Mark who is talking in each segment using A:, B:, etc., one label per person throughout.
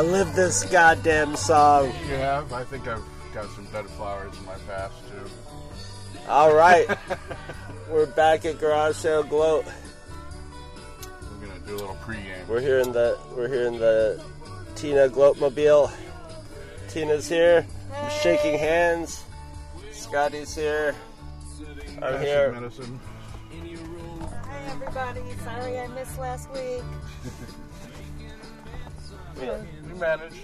A: I
B: live this goddamn song.
C: You have? I think I've got some dead flowers in my past too.
B: All right, we're back at Garage Sale Gloat.
C: We're gonna do a little pregame.
B: We're here in the we're here in the Tina Gloatmobile. Tina's here. We're shaking hands. Scotty's here. I'm
C: Acid
B: here.
C: Medicine.
D: Hi everybody, sorry I missed last week.
B: Yeah.
C: We managed.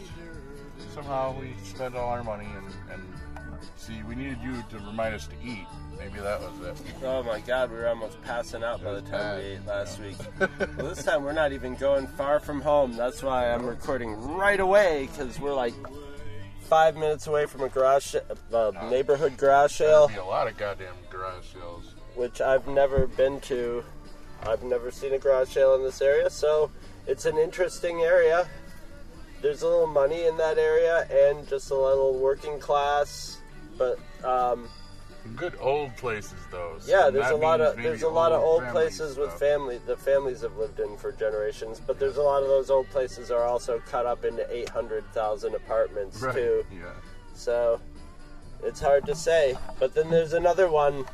C: Somehow we spent all our money and, and see, we needed you to remind us to eat. Maybe that was it.
B: Oh my God, we were almost passing out by the time we ate last week. well, this time we're not even going far from home. That's why I'm recording right away because we're like five minutes away from a garage, uh, neighborhood garage sale.
C: Be a lot of goddamn garage sales.
B: which I've never been to. I've never seen a garage sale in this area, so it's an interesting area. There's a little money in that area and just a little working class, but um,
C: Good old places though. so
B: yeah, there's a lot of there's a lot of old places with
C: stuff.
B: family the families have lived in for generations, but there's a lot of those old places are also cut up into 800,000 apartments
C: Right.
B: too.
C: Yeah.
B: So it's hard to say. But then there's another one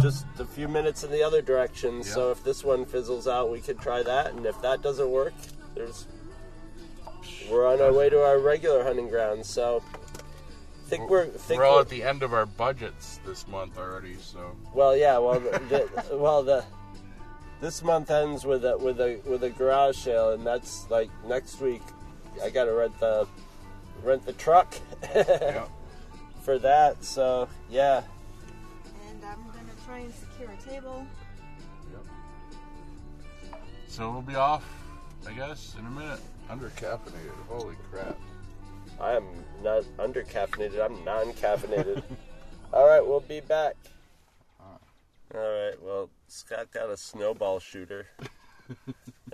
B: just a few minutes in the other direction. So if this one fizzles out, we could try that. And if that doesn't work, there's we're on our way to our regular hunting grounds. So I think we're think
C: We're all
B: we're-
C: at the end of our budgets this month already, so
B: well, yeah. Well, the, the, well the this month ends with a with a with a garage sale, and that's like next week. I got to rent the rent the truck
C: yeah.
B: for that. So yeah.
D: And I'm gonna try and secure a table. Yep.
C: So we'll be off, I guess, in a minute. Undercaffeinated. Holy crap.
B: I am not undercaffeinated. I'm non caffeinated. All right, we'll be back. All right. Well, Scott got a snowball shooter,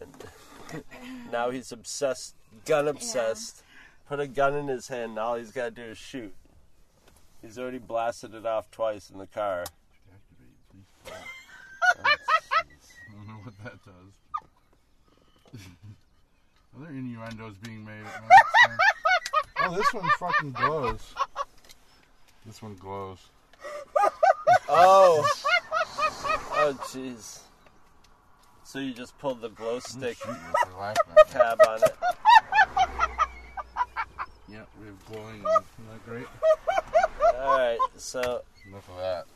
B: and now he's obsessed, gun obsessed. Put a gun in his hand. and All he's got to do is shoot. He's already blasted it off twice in the car. Activate, please.
C: I don't know what that does. Are there innuendos being made at my expense? Oh, this one fucking glows. This one glows.
B: Oh. Oh, jeez. So you just pulled the glow stick
C: Shoot you with your life
B: tab on it.
C: Yeah, we have glowing. Isn't that great?
B: All right. So
C: Enough of that.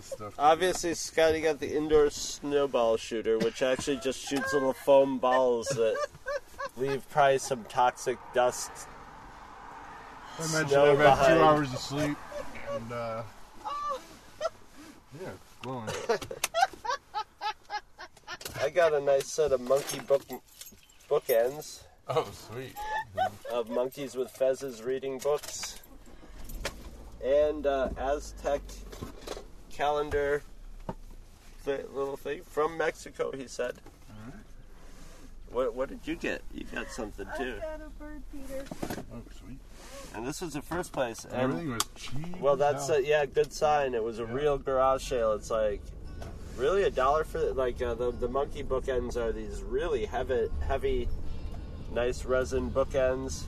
C: Stuff.
B: Obviously, Scotty got the indoor snowball shooter, which actually just shoots little foam balls that leave probably some toxic dust.
C: I
B: imagine
C: I've had
B: behind.
C: two hours of sleep, and uh, yeah, glowing.
B: I got a nice set of monkey book bookends
C: Oh, sweet.
B: of monkeys with fezzes reading books, and uh, Aztec calendar th- little thing from Mexico. He said. What, what did you get? You got something too.
D: I've got a bird feeder.
C: Oh, sweet.
B: And this was the first place. And
C: Everything was cheap.
B: Well, that's
C: hell.
B: a, yeah, good sign. It was a
C: Yeah.
B: real garage sale. It's like really a dollar for like uh, the the monkey bookends are these really heavy, heavy, nice resin bookends,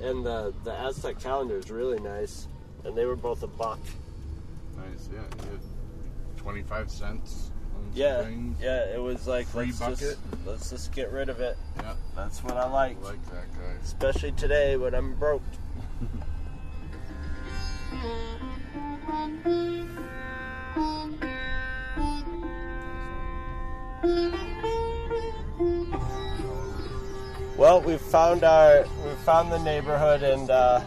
B: and the the Aztec calendar is really nice, and they were both a buck.
C: Nice. Yeah, you had twenty-five cents. on
B: Yeah,
C: things.
B: yeah. It was like
C: Free
B: let's
C: bucket.
B: just let's just get rid of it.
C: yeah.
B: That's what I like,
C: I like that guy.
B: especially today when I'm broke. Well, we've found our we've found the neighborhood and uh,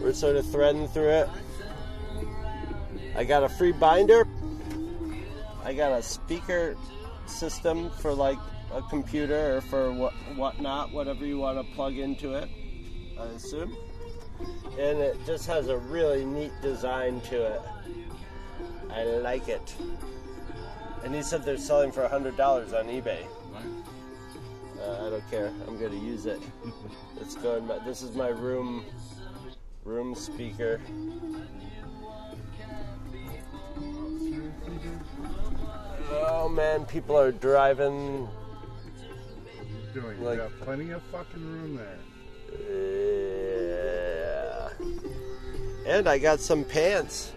B: we're sort of threading through it. I got a free binder. I got a speaker system for like a computer or for what whatnot, whatever you want to plug into it. I assume. And it just has a really neat design to it. I like it. And he said they're selling for hundred dollars on eBay. Uh, I don't care. I'm gonna use it. It's going. This is my room room speaker. Man, people are driving.
C: Doing you
B: Like-
C: got plenty of fucking room there.
B: Yeah. And I got some pants.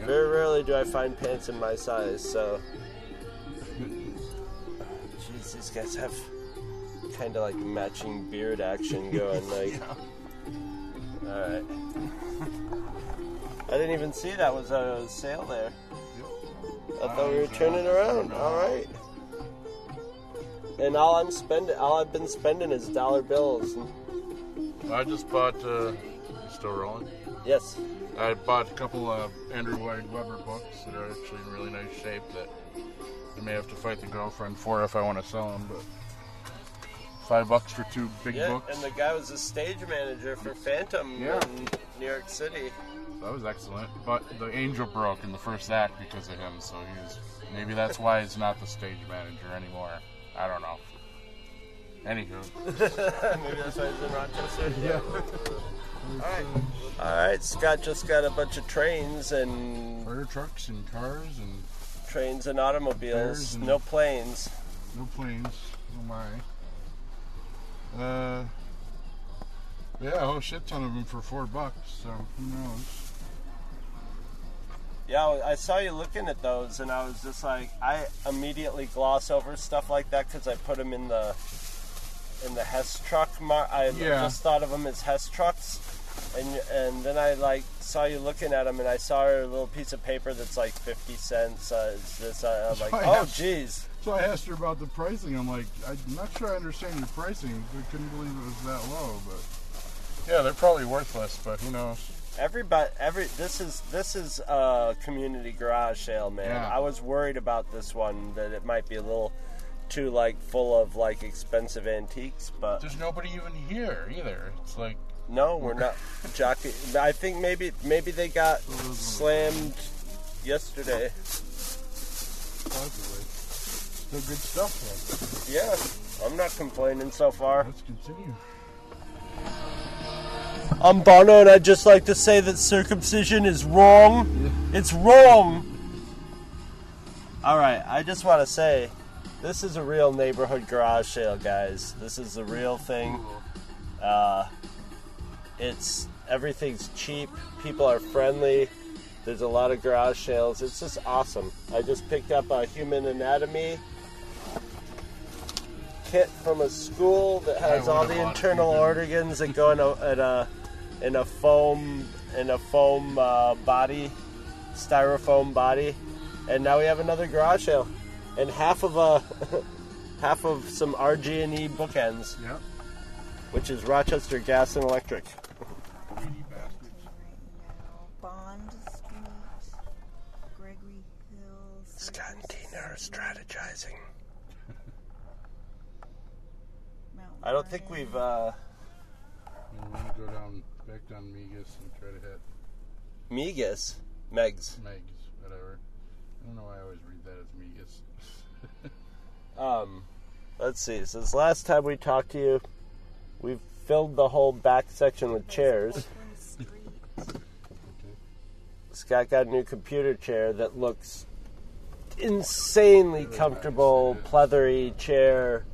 B: Very rarely do I find pants in my size, so. Jeez, these guys have kind of like matching beard action going. Like, alright. I didn't even see that was a sale there. I thought we were turning around. Alright. And all I'm spending, all I've been spending is dollar bills.
C: I just bought. Uh, still rolling?
B: Yes.
C: I bought a couple of Andrew Lloyd Webber books that are actually in really nice shape that I may have to fight the girlfriend for if I want to sell them. But five bucks for two big
B: Yeah,
C: books.
B: and the guy was a stage manager for Phantom
C: Yeah.
B: in New York City.
C: That was excellent. But the angel broke in the first act because of him, so he's maybe that's why he's not the stage manager anymore. I don't know. Anywho,
B: Maybe that's why he's in Rochester.
C: yeah,
B: All right. All right. Scott just got a bunch of trains and
C: fire trucks and cars and
B: trains and automobiles.
C: And-
B: No planes.
C: no planes. Oh my. Uh, yeah, a whole shit ton of them for four bucks. So who knows?
B: Yeah, I saw you looking at those, and I was just like, I immediately gloss over stuff like that because I put them in the in the Hess truck. Mar- I
C: Yeah.
B: just thought of them as Hess trucks, and and then I like saw you looking at them, and I saw a little piece of paper that's like fifty cents. Uh, it's this, uh, I'm like,
C: I
B: oh,
C: have-
B: jeez.
C: So I asked her about the pricing. I'm like, I'm not sure I understand your pricing. I couldn't believe it was that low, but yeah, they're probably worthless. But who knows?
B: Everybody, every this is this is a community garage sale, man.
C: Yeah.
B: I was worried about this one that it might be a little too like full of like expensive antiques, but
C: There's nobody even here either. It's like
B: no, we're not jockey. I think maybe maybe they got slammed yesterday.
C: possibly still good stuff. Man.
B: Yeah, I'm not complaining so far.
C: Let's continue.
B: I'm Bono, and I'd just like to say that circumcision is wrong. It's wrong. All right, I just want to say, this is a real neighborhood garage sale, guys. This is the real thing. Uh, it's everything's cheap. People are friendly. There's a lot of garage sales. It's just awesome. I just picked up a human anatomy kit from a school that has all the internal organs that go in a, in a in a foam in a foam uh, body, styrofoam body, and now we have another garage sale, and half of a half of some RG and E bookends,
C: Yep.
B: which is Rochester Gas and Electric.
D: Bond Street, Gregory Hills.
B: Scott and Tina are strategizing. I don't think we've. Uh,
C: You want to go down back down Megas and try to hit
B: Megas, Meigs.
C: Meigs, whatever. I don't know why I always read that as Megas.
B: Um, let's see. Since last time we talked to you, we've filled the whole back section with chairs. Scott got a new computer chair that looks insanely comfortable, pleathery chair.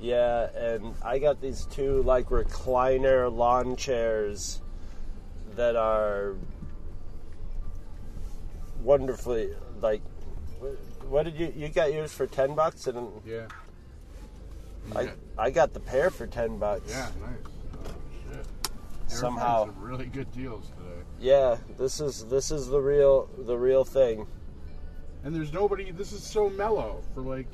B: Yeah, and I got these two like recliner lawn chairs that are wonderfully like. What did you you got yours for ten bucks and
C: yeah.
B: I
C: yeah.
B: I got the pair for ten bucks.
C: Yeah, nice. Oh, shit.
B: Somehow.
C: some really good deals today.
B: Yeah, this is this is the real the real thing.
C: And there's nobody. This is so mellow for like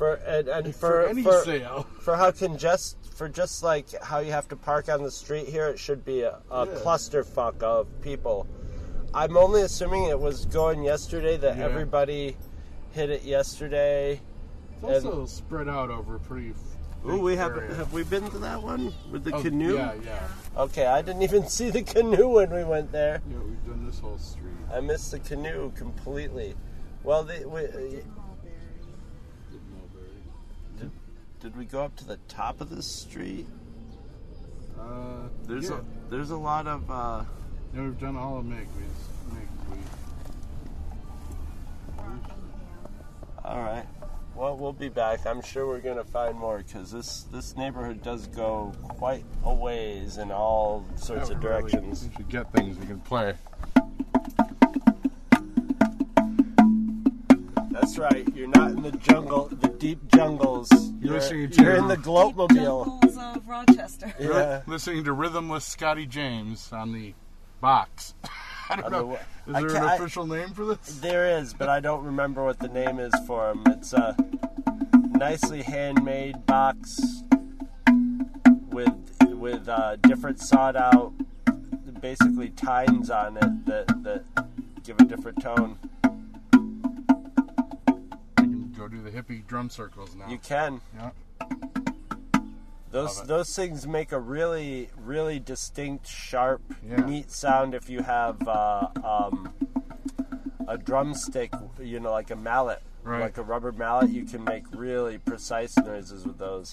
B: For and, and
C: for,
B: for
C: any
B: for,
C: sale.
B: for how congest for just like how you have to park on the street here, it should be a, a
C: Yeah.
B: clusterfuck of people. I'm only assuming it was going yesterday that
C: Yeah.
B: everybody hit it yesterday.
C: It's also spread out over pretty.
B: Ooh, we have
C: area.
B: have we been to that one with the
C: Oh,
B: canoe?
C: Yeah, yeah.
B: Okay, I didn't even see the canoe when we went there.
C: Yeah, we've done this whole street.
B: I missed the canoe completely. Well, the, we, did we go up to the top of this street?
C: Uh,
B: There's
C: yeah.
B: a there's a lot of uh,
C: Yeah, we've done all of Makeweeds. Makeweed.
B: All right. Well, we'll be back. I'm sure we're gonna find more because this this neighborhood does go quite a ways in all sorts
C: Yeah,
B: of
C: we really-
B: directions.
C: we should get things we can play.
B: Right. You're not in the jungle, the deep jungles. You're,
C: listening to-
B: you're in the Gloatmobile.
D: Jungles of Rochester.
B: Yeah.
C: Listening to rhythmless Scotty James on the box. I don't know. Is there
B: ca-
C: an
B: I-
C: official name for this?
B: There is, but I don't remember what the name is for him. It's a nicely handmade box with with uh, different sawed out, basically tines on it that that give a different tone.
C: Go do the hippie drum circles now.
B: You can.
C: yeah.
B: Those those things make a really really distinct, sharp,
C: Yeah.
B: neat sound if you have uh, um, a drumstick, you know, like a mallet,
C: Right.
B: like a rubber mallet. You can make really precise noises with those.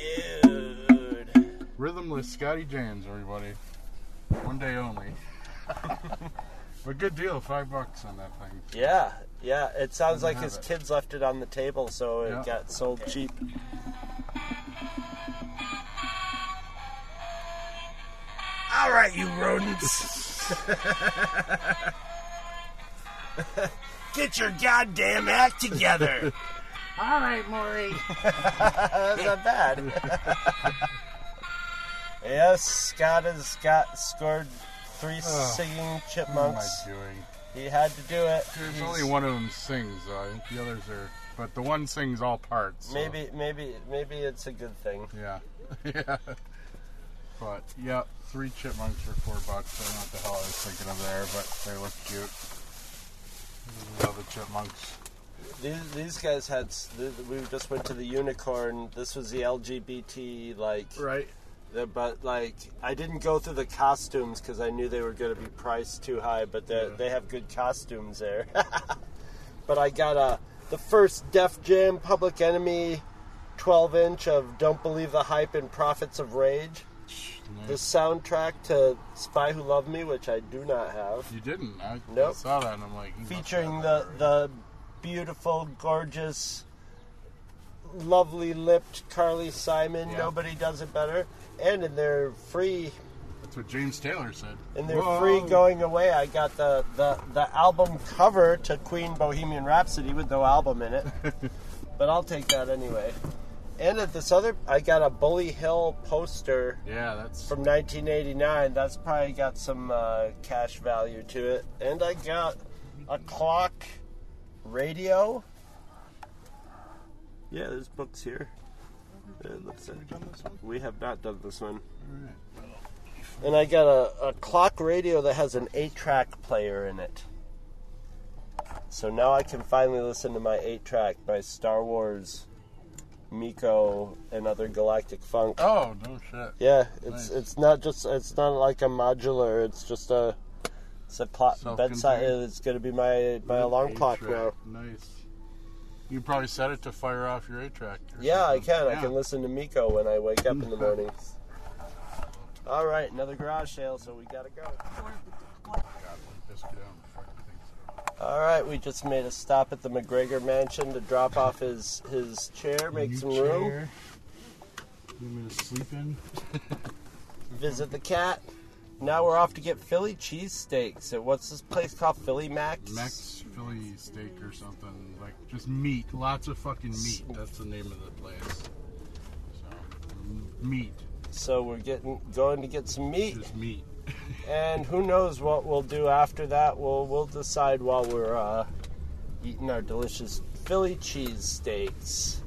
B: Dude,
C: Rhythmless Scotty James, everybody. One day only. but good deal, five bucks on that thing.
B: yeah, yeah. It sounds like his
C: it.
B: kids left it on the table, so it
C: Yeah.
B: got sold cheap. All right, you rodents. Get your goddamn act together.
C: All right, Maury.
B: That's not bad. Yes, Scott has got scored three singing
C: What am I
B: chipmunks.
C: doing?
B: He had to do it.
C: There's
B: He's-
C: only one of them sings, though. I think the others are. But the one sings all parts. so-
B: Maybe, maybe, maybe it's a good thing.
C: Yeah. yeah. But, yeah, three chipmunks for four bucks. I don't know what the hell I was thinking of there, but they look cute. Love the chipmunks.
B: These, these guys had. We just went to the unicorn. This was the LGBT like.
C: Right.
B: The- But like, I didn't go through the costumes because I knew they were going to be priced too high. But they
C: Yeah.
B: they have good costumes there. but I got a the first Def Jam Public Enemy, twelve inch of "Don't Believe the Hype" and "Prophets of Rage." The soundtrack to "Spy Who Loved Me," which I do not have.
C: You didn't. I, I
B: Nope.
C: saw that and I'm like,
B: featuring the the beautiful, gorgeous, lovely lipped Carly Simon.
C: Yeah.
B: Nobody does it better. And in their free,
C: That's what James Taylor said.
B: in their
C: Whoa.
B: free going away, I got the, the the album cover to Queen Bohemian Rhapsody with no album in it. but I'll take that anyway. And at this other, I got a Bully Hill poster
C: Yeah, that's.
B: from 1989. That's probably got some uh, cash value to it. And I got a clock radio. Yeah, there's books here. It looks
C: Have we done this one?
B: we have not done this one. And I got a, a clock radio that has an 8 track player in it. So now I can finally listen to my 8 track, my Star Wars, Meco, and other Galactic Funk.
C: Oh, no shit.
B: Yeah, it's
C: Nice.
B: it's not just it's not like a modular. It's just a it's a clock
C: Self-contained.
B: bedside. It's going to be my my alarm clock now.
C: Nice. You probably set it to fire off your 8 track.
B: Yeah, I can. I can listen to Meco when I wake up in the morning. All right, another garage sale, so we gotta go.
C: God, just get down. Fuck things.
B: All right, we just made a stop at the McGregor Mansion to drop off his his chair, make
C: New
B: some room,
C: chair. You want me to sleep in?
B: visit the cat. Now we're off to get Philly cheesesteaks at what's this place called? Philly Max.
C: Max Philly steak or something. Like just meat. Lots of fucking meat. That's the name of the place. So, meat.
B: So we're getting going to get some meat.
C: Just meat.
B: and who knows what we'll do after that? We'll we'll decide while we're uh, eating our delicious Philly cheese steaks.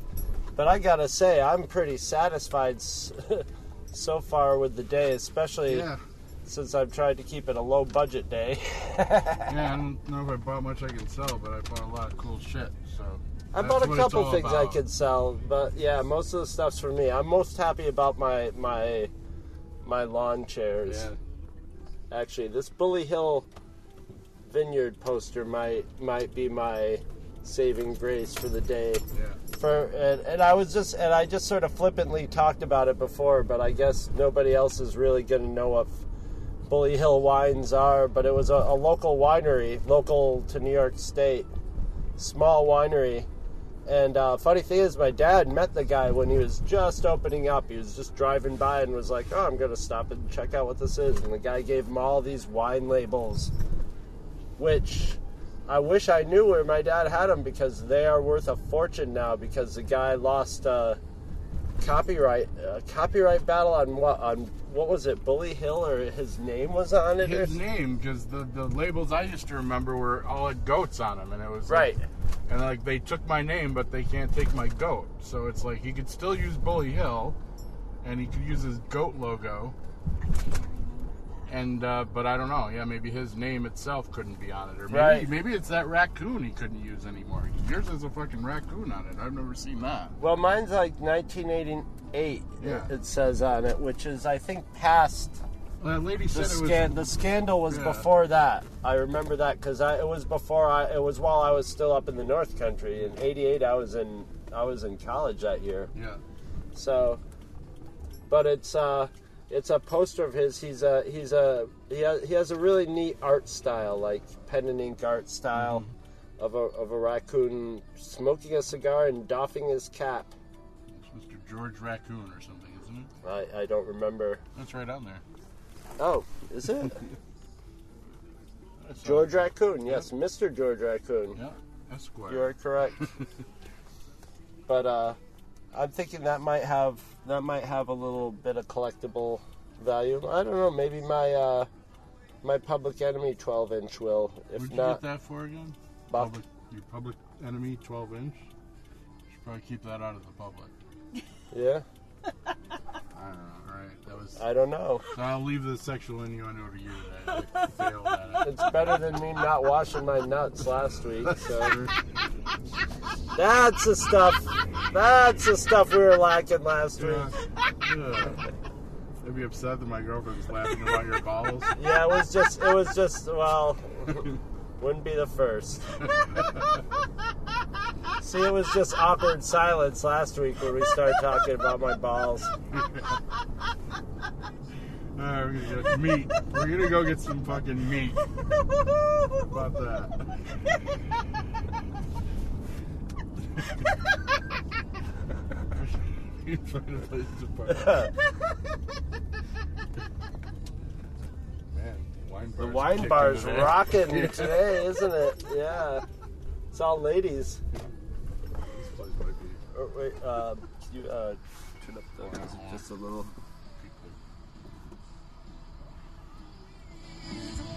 B: But I gotta say, I'm pretty satisfied so far with the day, especially
C: Yeah.
B: Since I've tried to keep it a low budget day.
C: Yeah, I don't know if I bought much I can sell, but I bought a lot of cool shit. So
B: I bought a couple things I
C: about.
B: could sell, but yeah, most of the stuff's for me. I'm most happy about my my my lawn chairs.
C: Yeah.
B: Actually, this Bully Hill Vineyard poster might might be my saving grace for the day.
C: Yeah.
B: For and, and I was just and I just sort of flippantly talked about it before, but I guess nobody else is really going to know what Bully Hill wines are. But it was a, a local winery, local to New York State, small winery. And uh, funny thing is, my dad met the guy when he was just opening up. He was just driving by and was like, "Oh, I'm to stop and check out what this is." And the guy gave him all these wine labels, which I wish I knew where my dad had them because they are worth a fortune now. Because the guy lost uh, copyright uh, copyright battle on what on what was it Bully Hill or his name was on it. or
C: His name, because the, the labels I used to remember were all had goats on them, and it was
B: Right.
C: Like, and like they took my name, but they can't take my goat. So it's like he could still use Bully Hill, and he could use his goat logo. And uh, but I don't know. Yeah, maybe his name itself couldn't be on it, or maybe
B: Right.
C: maybe it's that raccoon he couldn't use anymore. Yours has a fucking raccoon on it. I've never seen that.
B: Well, mine's like 1988.
C: Yeah.
B: It, it says on it, which is I think past
C: Well, that lady
B: the
C: said it was.
B: scan. The scandal was
C: Yeah.
B: before that. I remember that because it was before I. It was while I was still up in the North Country. In '88, I was in I was in college that year.
C: Yeah.
B: So, but it's uh, it's a poster of his. He's a he's a he has, he has a really neat art style, like pen and ink art style, of a of a raccoon smoking a cigar and doffing his cap.
C: It's Mr. George Raccoon or something, isn't it?
B: I, I don't remember.
C: That's right on there.
B: Oh, is it George. Raccoon? Yes, Mr. George Raccoon.
C: Yeah, Esquire.
B: You are correct. but uh, I'm thinking that might have that might have a little bit of collectible value. I don't know. Maybe my uh, my Public Enemy 12 inch will. If
C: you
B: not,
C: get that for again?
B: Buck.
C: Public, your public enemy, 12 inch. Should probably keep that out of the public.
B: yeah,
C: I don't know. All right, that was.
B: I don't know.
C: So I'll leave the sexual innuendo to you. That I failed at it.
B: It's better than me not washing my nuts last week. So that's the stuff. That's the stuff we were lacking last week.
C: Yeah. I'd be upset that my girlfriend's laughing about your balls.
B: Yeah, it was just. It was just. Well, wouldn't be the first. See, it was just awkward silence last week when we started talking about my balls.
C: All right, we're gonna get meat. We're gonna go get some fucking meat. How about that? You find a place to park. Man, wine
B: The wine bar's
C: today.
B: rocking today, isn't it? Yeah. It's all ladies.
C: This place might be.
B: Oh, wait, uh, can you uh, turn up the music just a little?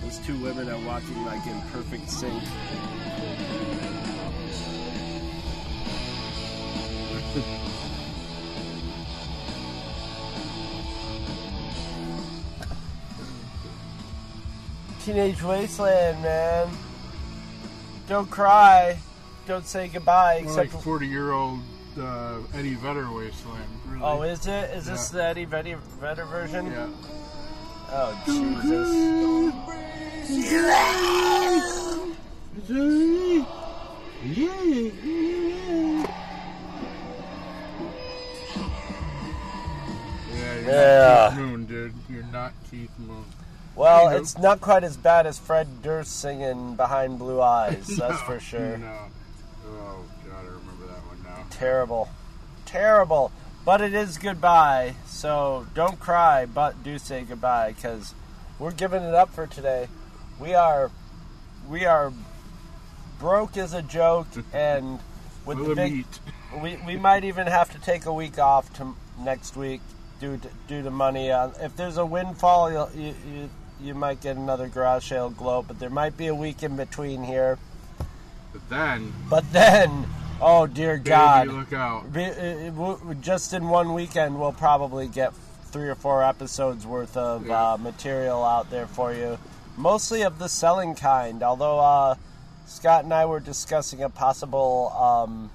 B: These two women are walking like in perfect sync. Teenage Wasteland, man. Don't cry. Don't say goodbye.
C: More
B: Except
C: like 40 year old uh, Eddie Vedder wasteland. Really.
B: Oh, is it? Is this the Eddie Vedder, Vedder version?
C: yeah.
B: Oh, Jesus.
C: Yeah, you're
B: Yeah.
C: Keith Moon, dude. You're not Keith Moon.
B: Well,
C: Anywho.
B: it's not quite as bad as Fred Durst singing Behind Blue Eyes, that's for sure.
C: No. Oh, God, I remember that one now.
B: Terrible. Terrible. But it is goodbye, so don't cry, but do say goodbye, because we're giving it up for today. We are, we are broke as a joke, and with the big,
C: meat.
B: we, we might even have to take a week off to next week due to due to money. Uh, if there's a windfall, you'll, you, you you might get another garage sale gloat, but there might be a week in between here.
C: But then,
B: But then, oh dear God,
C: look out.
B: Uh, just in one weekend, we'll probably get three or four episodes worth of
C: Yeah.
B: uh, material out there for you, mostly of the selling kind. Although uh, Scott and I were discussing a possible um,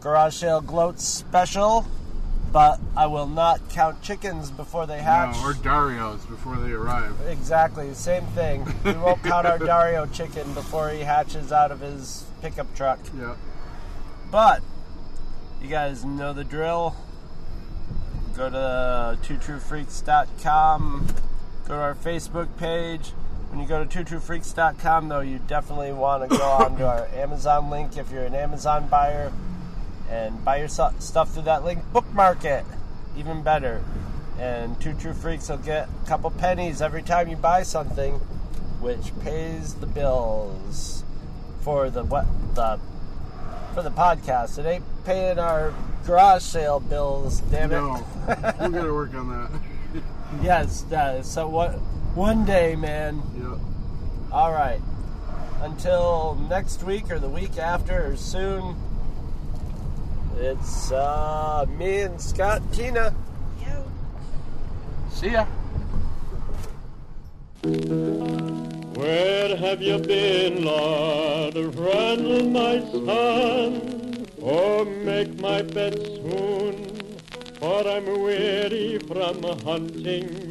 B: garage sale gloat special, but I will not count chickens before they hatch.
C: No, or Dario's before they arrive.
B: Exactly, same thing. We won't count our Dario chicken before he hatches out of his pickup truck.
C: Yeah.
B: But you guys know the drill. Go to twotruefreaks.com. Go to our Facebook page. When you go to twotruefreaks.com, though, you definitely want to go onto our Amazon link if you're an Amazon buyer and buy your stuff through that link. Bookmark it, even better. And Two True Freaks will get a couple pennies every time you buy something, which pays the bills for the what the for the podcast. It ain't paying our garage sale bills, damn it.
C: No. we gotta work on that.
B: Yes, uh, so what? One day, man.
C: yeah.
B: All right. Until next week or the week after or soon. It's uh, me and Scott, and Tina.
D: Yo.
C: See ya.
E: Where have you been, Lord? Run, my son. Oh, make my bed soon, for I'm weary from hunting.